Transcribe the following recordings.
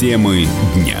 Темы дня.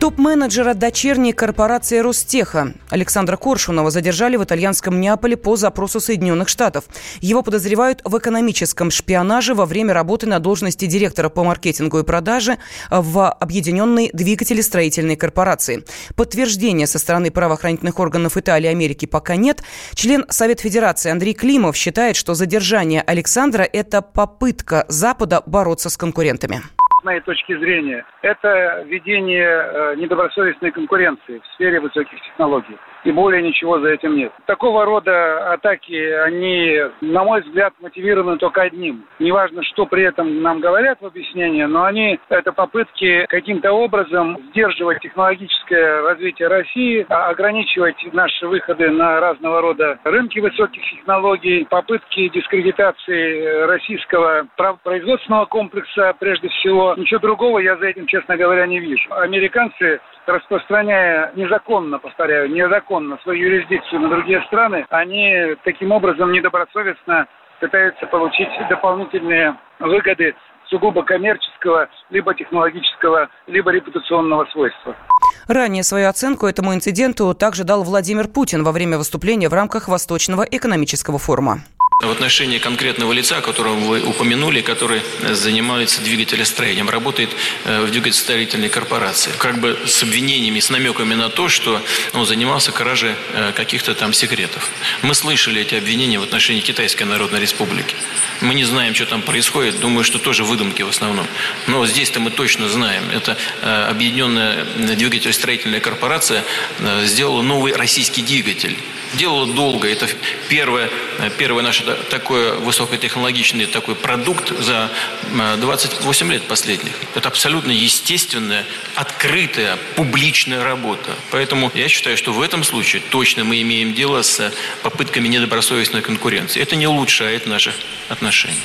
Топ-менеджера дочерней корпорации Ростеха Александра Коршунова задержали в итальянском Неаполе по запросу Соединенных Штатов. Его подозревают в экономическом шпионаже во время работы на должности директора по маркетингу и продаже в Объединенной двигателестроительной корпорации. Подтверждения со стороны правоохранительных органов Италии и Америки пока нет. Член Совет Федерации Андрей Климов считает, что задержание Александра – это попытка Запада бороться с конкурентами с моей точки зрения, это введение э, недобросовестной конкуренции в сфере высоких технологий и более ничего за этим нет. Такого рода атаки, они, на мой взгляд, мотивированы только одним. Неважно, что при этом нам говорят в объяснении, но они, это попытки каким-то образом сдерживать технологическое развитие России, а ограничивать наши выходы на разного рода рынки высоких технологий, попытки дискредитации российского производственного комплекса прежде всего. Ничего другого я за этим, честно говоря, не вижу. Американцы распространяя незаконно, повторяю, незаконно свою юрисдикцию на другие страны, они таким образом недобросовестно пытаются получить дополнительные выгоды сугубо коммерческого, либо технологического, либо репутационного свойства. Ранее свою оценку этому инциденту также дал Владимир Путин во время выступления в рамках Восточного экономического форума. В отношении конкретного лица, которого вы упомянули, который занимается двигателестроением, работает э, в двигателестроительной корпорации, как бы с обвинениями, с намеками на то, что он занимался кражей э, каких-то там секретов. Мы слышали эти обвинения в отношении Китайской Народной Республики. Мы не знаем, что там происходит, думаю, что тоже выдумки в основном. Но здесь-то мы точно знаем. Это э, объединенная двигателестроительная корпорация сделала новый российский двигатель делала долго. Это первое, первый наш такой высокотехнологичный такой продукт за 28 лет последних. Это абсолютно естественная, открытая, публичная работа. Поэтому я считаю, что в этом случае точно мы имеем дело с попытками недобросовестной конкуренции. Это не улучшает наши отношения.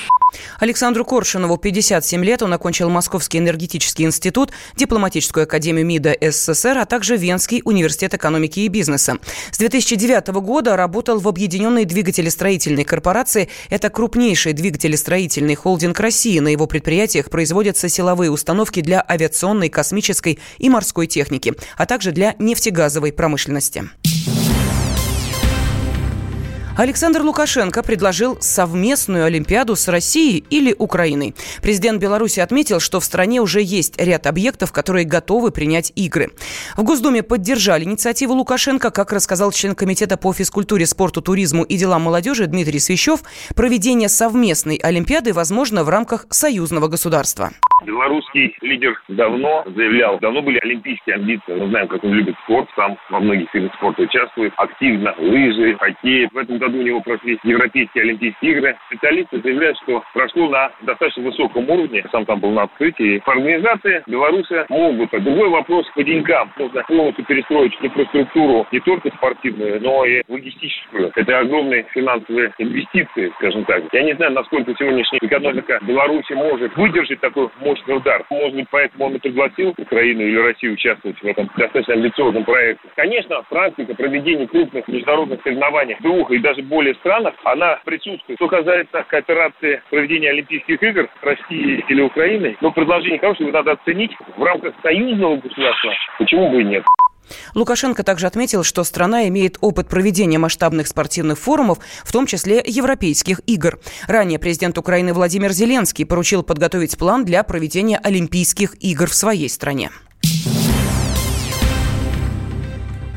Александру Коршунову 57 лет. Он окончил Московский энергетический институт, дипломатическую академию МИДа СССР, а также Венский университет экономики и бизнеса. С 2009 года работал в Объединенной двигателестроительной корпорации. Это крупнейший двигателестроительный холдинг России. На его предприятиях производятся силовые установки для авиационной, космической и морской техники, а также для нефтегазовой промышленности. Александр Лукашенко предложил совместную Олимпиаду с Россией или Украиной. Президент Беларуси отметил, что в стране уже есть ряд объектов, которые готовы принять игры. В Госдуме поддержали инициативу Лукашенко, как рассказал член Комитета по физкультуре, спорту, туризму и делам молодежи Дмитрий Свящев, проведение совместной Олимпиады возможно в рамках союзного государства. Белорусский лидер давно заявлял, давно были олимпийские амбиции. Мы знаем, как он любит спорт, сам во многих видах спорта участвует активно. Лыжи, хоккей. В этом году у него прошли Европейские Олимпийские игры. Специалисты заявляют, что прошло на достаточно высоком уровне. Сам там был на открытии. По организации белорусы могут. Другой вопрос по деньгам. Нужно полностью перестроить инфраструктуру не только спортивную, но и логистическую. Это огромные финансовые инвестиции, скажем так. Я не знаю, насколько сегодняшняя экономика Беларуси может выдержать такой мощный удар. Может быть, поэтому он и пригласил Украину или Россию участвовать в этом достаточно амбициозном проекте. Конечно, практика проведения крупных международных соревнований двух и даже даже более странах, она присутствует. Что касается кооперации проведения Олимпийских игр России или Украины, но предложение хорошее, надо оценить в рамках союзного государства. Почему бы и нет? Лукашенко также отметил, что страна имеет опыт проведения масштабных спортивных форумов, в том числе европейских игр. Ранее президент Украины Владимир Зеленский поручил подготовить план для проведения Олимпийских игр в своей стране.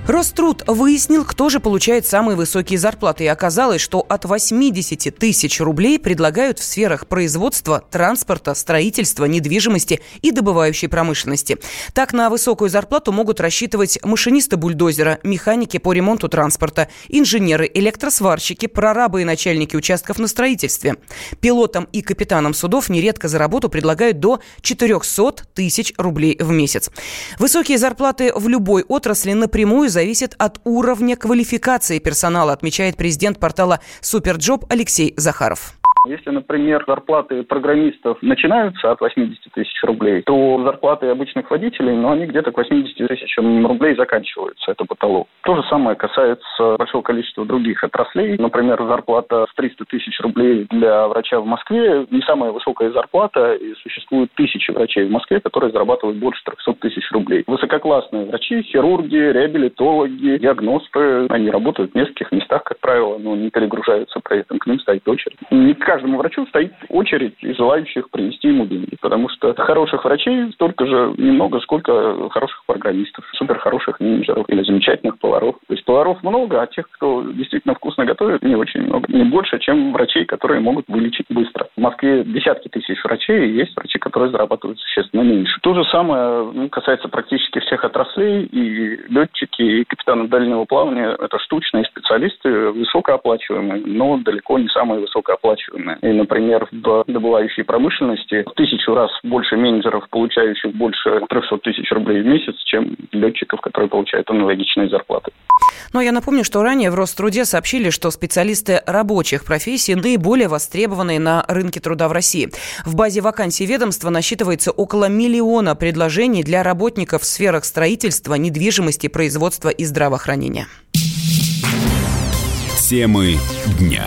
Роструд выяснил, кто же получает самые высокие зарплаты. И оказалось, что от 80 тысяч рублей предлагают в сферах производства, транспорта, строительства, недвижимости и добывающей промышленности. Так, на высокую зарплату могут рассчитывать машинисты бульдозера, механики по ремонту транспорта, инженеры, электросварщики, прорабы и начальники участков на строительстве. Пилотам и капитанам судов нередко за работу предлагают до 400 тысяч рублей в месяц. Высокие зарплаты в любой отрасли напрямую зависит от уровня квалификации персонала, отмечает президент портала Суперджоп Алексей Захаров Если, например, зарплаты программистов начинаются от 80 тысяч рублей, то зарплаты обычных водителей, ну, они где-то к 80 тысячам рублей заканчиваются, это потолок. То же самое касается большого количества других отраслей. Например, зарплата в 300 тысяч рублей для врача в Москве не самая высокая зарплата, и существует тысячи врачей в Москве, которые зарабатывают больше 300 тысяч рублей. Высококлассные врачи, хирурги, реабилитологи, диагносты, они работают в нескольких местах, как правило, но не перегружаются при этом, к ним стоит очередь. Не к каждому врачу стоит очередь желающих принести ему деньги, потому что хороших врачей столько же немного, сколько хороших программистов, супер хороших менеджеров или замечательных поваров. То есть поваров много, а тех, кто действительно вкусно готовит, не очень много. Не больше, чем врачей, которые могут вылечить быстро. В Москве десятки тысяч врачей, и есть врачи, которые зарабатывают существенно меньше. То же самое ну, касается практически всех отраслей, и летчики, и капитаны дальнего плавания – это штучные специалисты, высокооплачиваемые, но далеко не самые высокооплачиваемые. И, например, в добывающей промышленности в тысячу раз больше менеджеров, получающих больше 300 тысяч рублей в месяц, чем летчиков, которые получают аналогичные зарплаты. Но я напомню, что ранее в Роструде сообщили, что специалисты рабочих профессий наиболее востребованные на рынке труда в России. В базе вакансий ведомства насчитывается около миллиона предложений для работников в сферах строительства, недвижимости, производства и здравоохранения. Темы дня.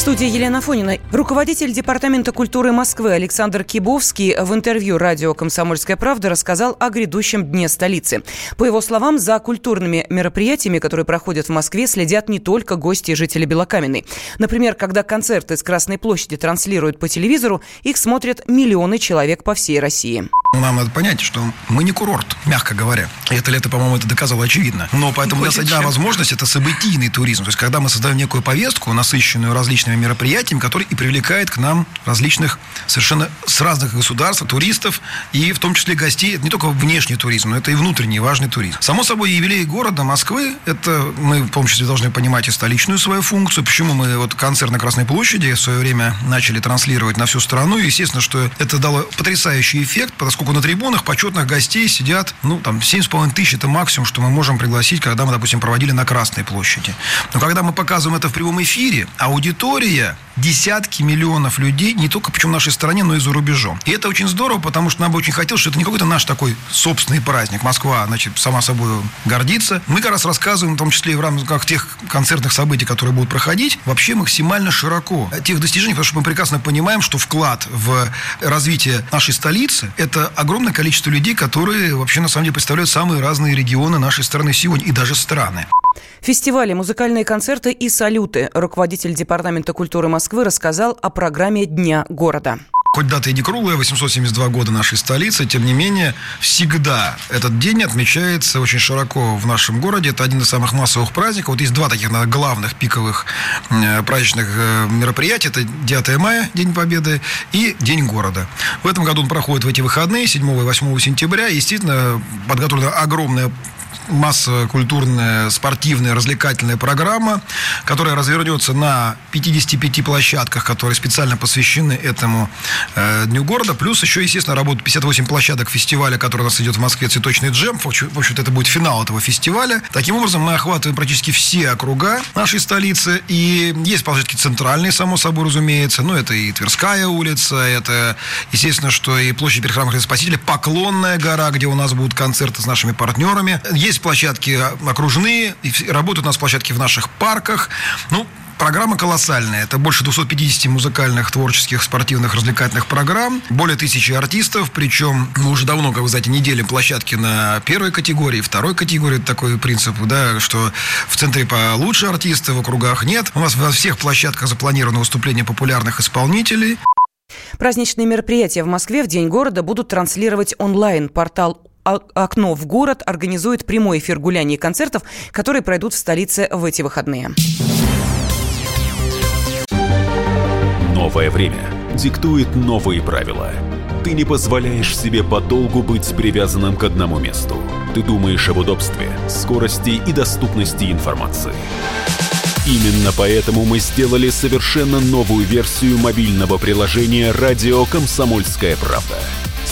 В студии Елена Фонина. Руководитель Департамента культуры Москвы Александр Кибовский в интервью радио «Комсомольская правда» рассказал о грядущем Дне столицы. По его словам, за культурными мероприятиями, которые проходят в Москве, следят не только гости и жители Белокаменной. Например, когда концерты с Красной площади транслируют по телевизору, их смотрят миллионы человек по всей России. Нам надо понять, что мы не курорт, мягко говоря. И это лето, по-моему, это доказало очевидно. Но поэтому у нас одна возможность – это событийный туризм. То есть, когда мы создаем некую повестку, насыщенную различными мероприятиями, который и привлекает к нам различных совершенно с разных государств туристов, и в том числе гостей. Это не только внешний туризм, но это и внутренний важный туризм. Само собой, юбилей города Москвы – это мы в том числе должны понимать и столичную свою функцию. Почему мы вот концерт на Красной площади в свое время начали транслировать на всю страну. И, естественно, что это дало потрясающий эффект, поскольку на трибунах почетных гостей сидят, ну, там, 7,5 тысяч – это максимум, что мы можем пригласить, когда мы, допустим, проводили на Красной площади. Но когда мы показываем это в прямом эфире, аудитория categoria. Десятки миллионов людей, не только причем в нашей стране, но и за рубежом. И это очень здорово, потому что нам бы очень хотелось, что это не какой-то наш такой собственный праздник. Москва, значит, сама собой гордится. Мы как раз рассказываем, в том числе и в рамках тех концертных событий, которые будут проходить, вообще максимально широко тех достижений, потому что мы прекрасно понимаем, что вклад в развитие нашей столицы – это огромное количество людей, которые вообще на самом деле представляют самые разные регионы нашей страны сегодня и даже страны. Фестивали, музыкальные концерты и салюты. Руководитель Департамента культуры Москвы рассказал о программе Дня города. Хоть дата и не круглая, 872 года нашей столицы, тем не менее, всегда этот день отмечается очень широко в нашем городе. Это один из самых массовых праздников. Вот есть два таких наверное, главных пиковых э, праздничных э, мероприятия. Это 9 мая, День Победы, и День города. В этом году он проходит в эти выходные, 7 и 8 сентября. Естественно, подготовлена огромная массовая культурная, спортивная, развлекательная программа, которая развернется на 55 площадках, которые специально посвящены этому э, Дню города. Плюс еще, естественно, работают 58 площадок фестиваля, который у нас идет в Москве «Цветочный джем». В общем-то, это будет финал этого фестиваля. Таким образом, мы охватываем практически все округа нашей столицы. И есть площадки центральные, само собой, разумеется. Ну, это и Тверская улица, это, естественно, что и площадь перед храмом Спасителя, Поклонная гора, где у нас будут концерты с нашими партнерами. Есть площадки окружные, работают у нас площадки в наших парках. Ну, Программа колоссальная. Это больше 250 музыкальных, творческих, спортивных, развлекательных программ. Более тысячи артистов. Причем мы уже давно, как вы знаете, не делим площадки на первой категории, второй категории. Это такой принцип, да, что в центре получше артисты, в округах нет. У нас во всех площадках запланировано выступление популярных исполнителей. Праздничные мероприятия в Москве в День города будут транслировать онлайн. «Окно в город» организует прямой эфир гуляний и концертов, которые пройдут в столице в эти выходные. Новое время диктует новые правила – Ты не позволяешь себе подолгу быть привязанным к одному месту. Ты думаешь об удобстве, скорости и доступности информации. Именно поэтому мы сделали совершенно новую версию мобильного приложения «Радио Комсомольская правда».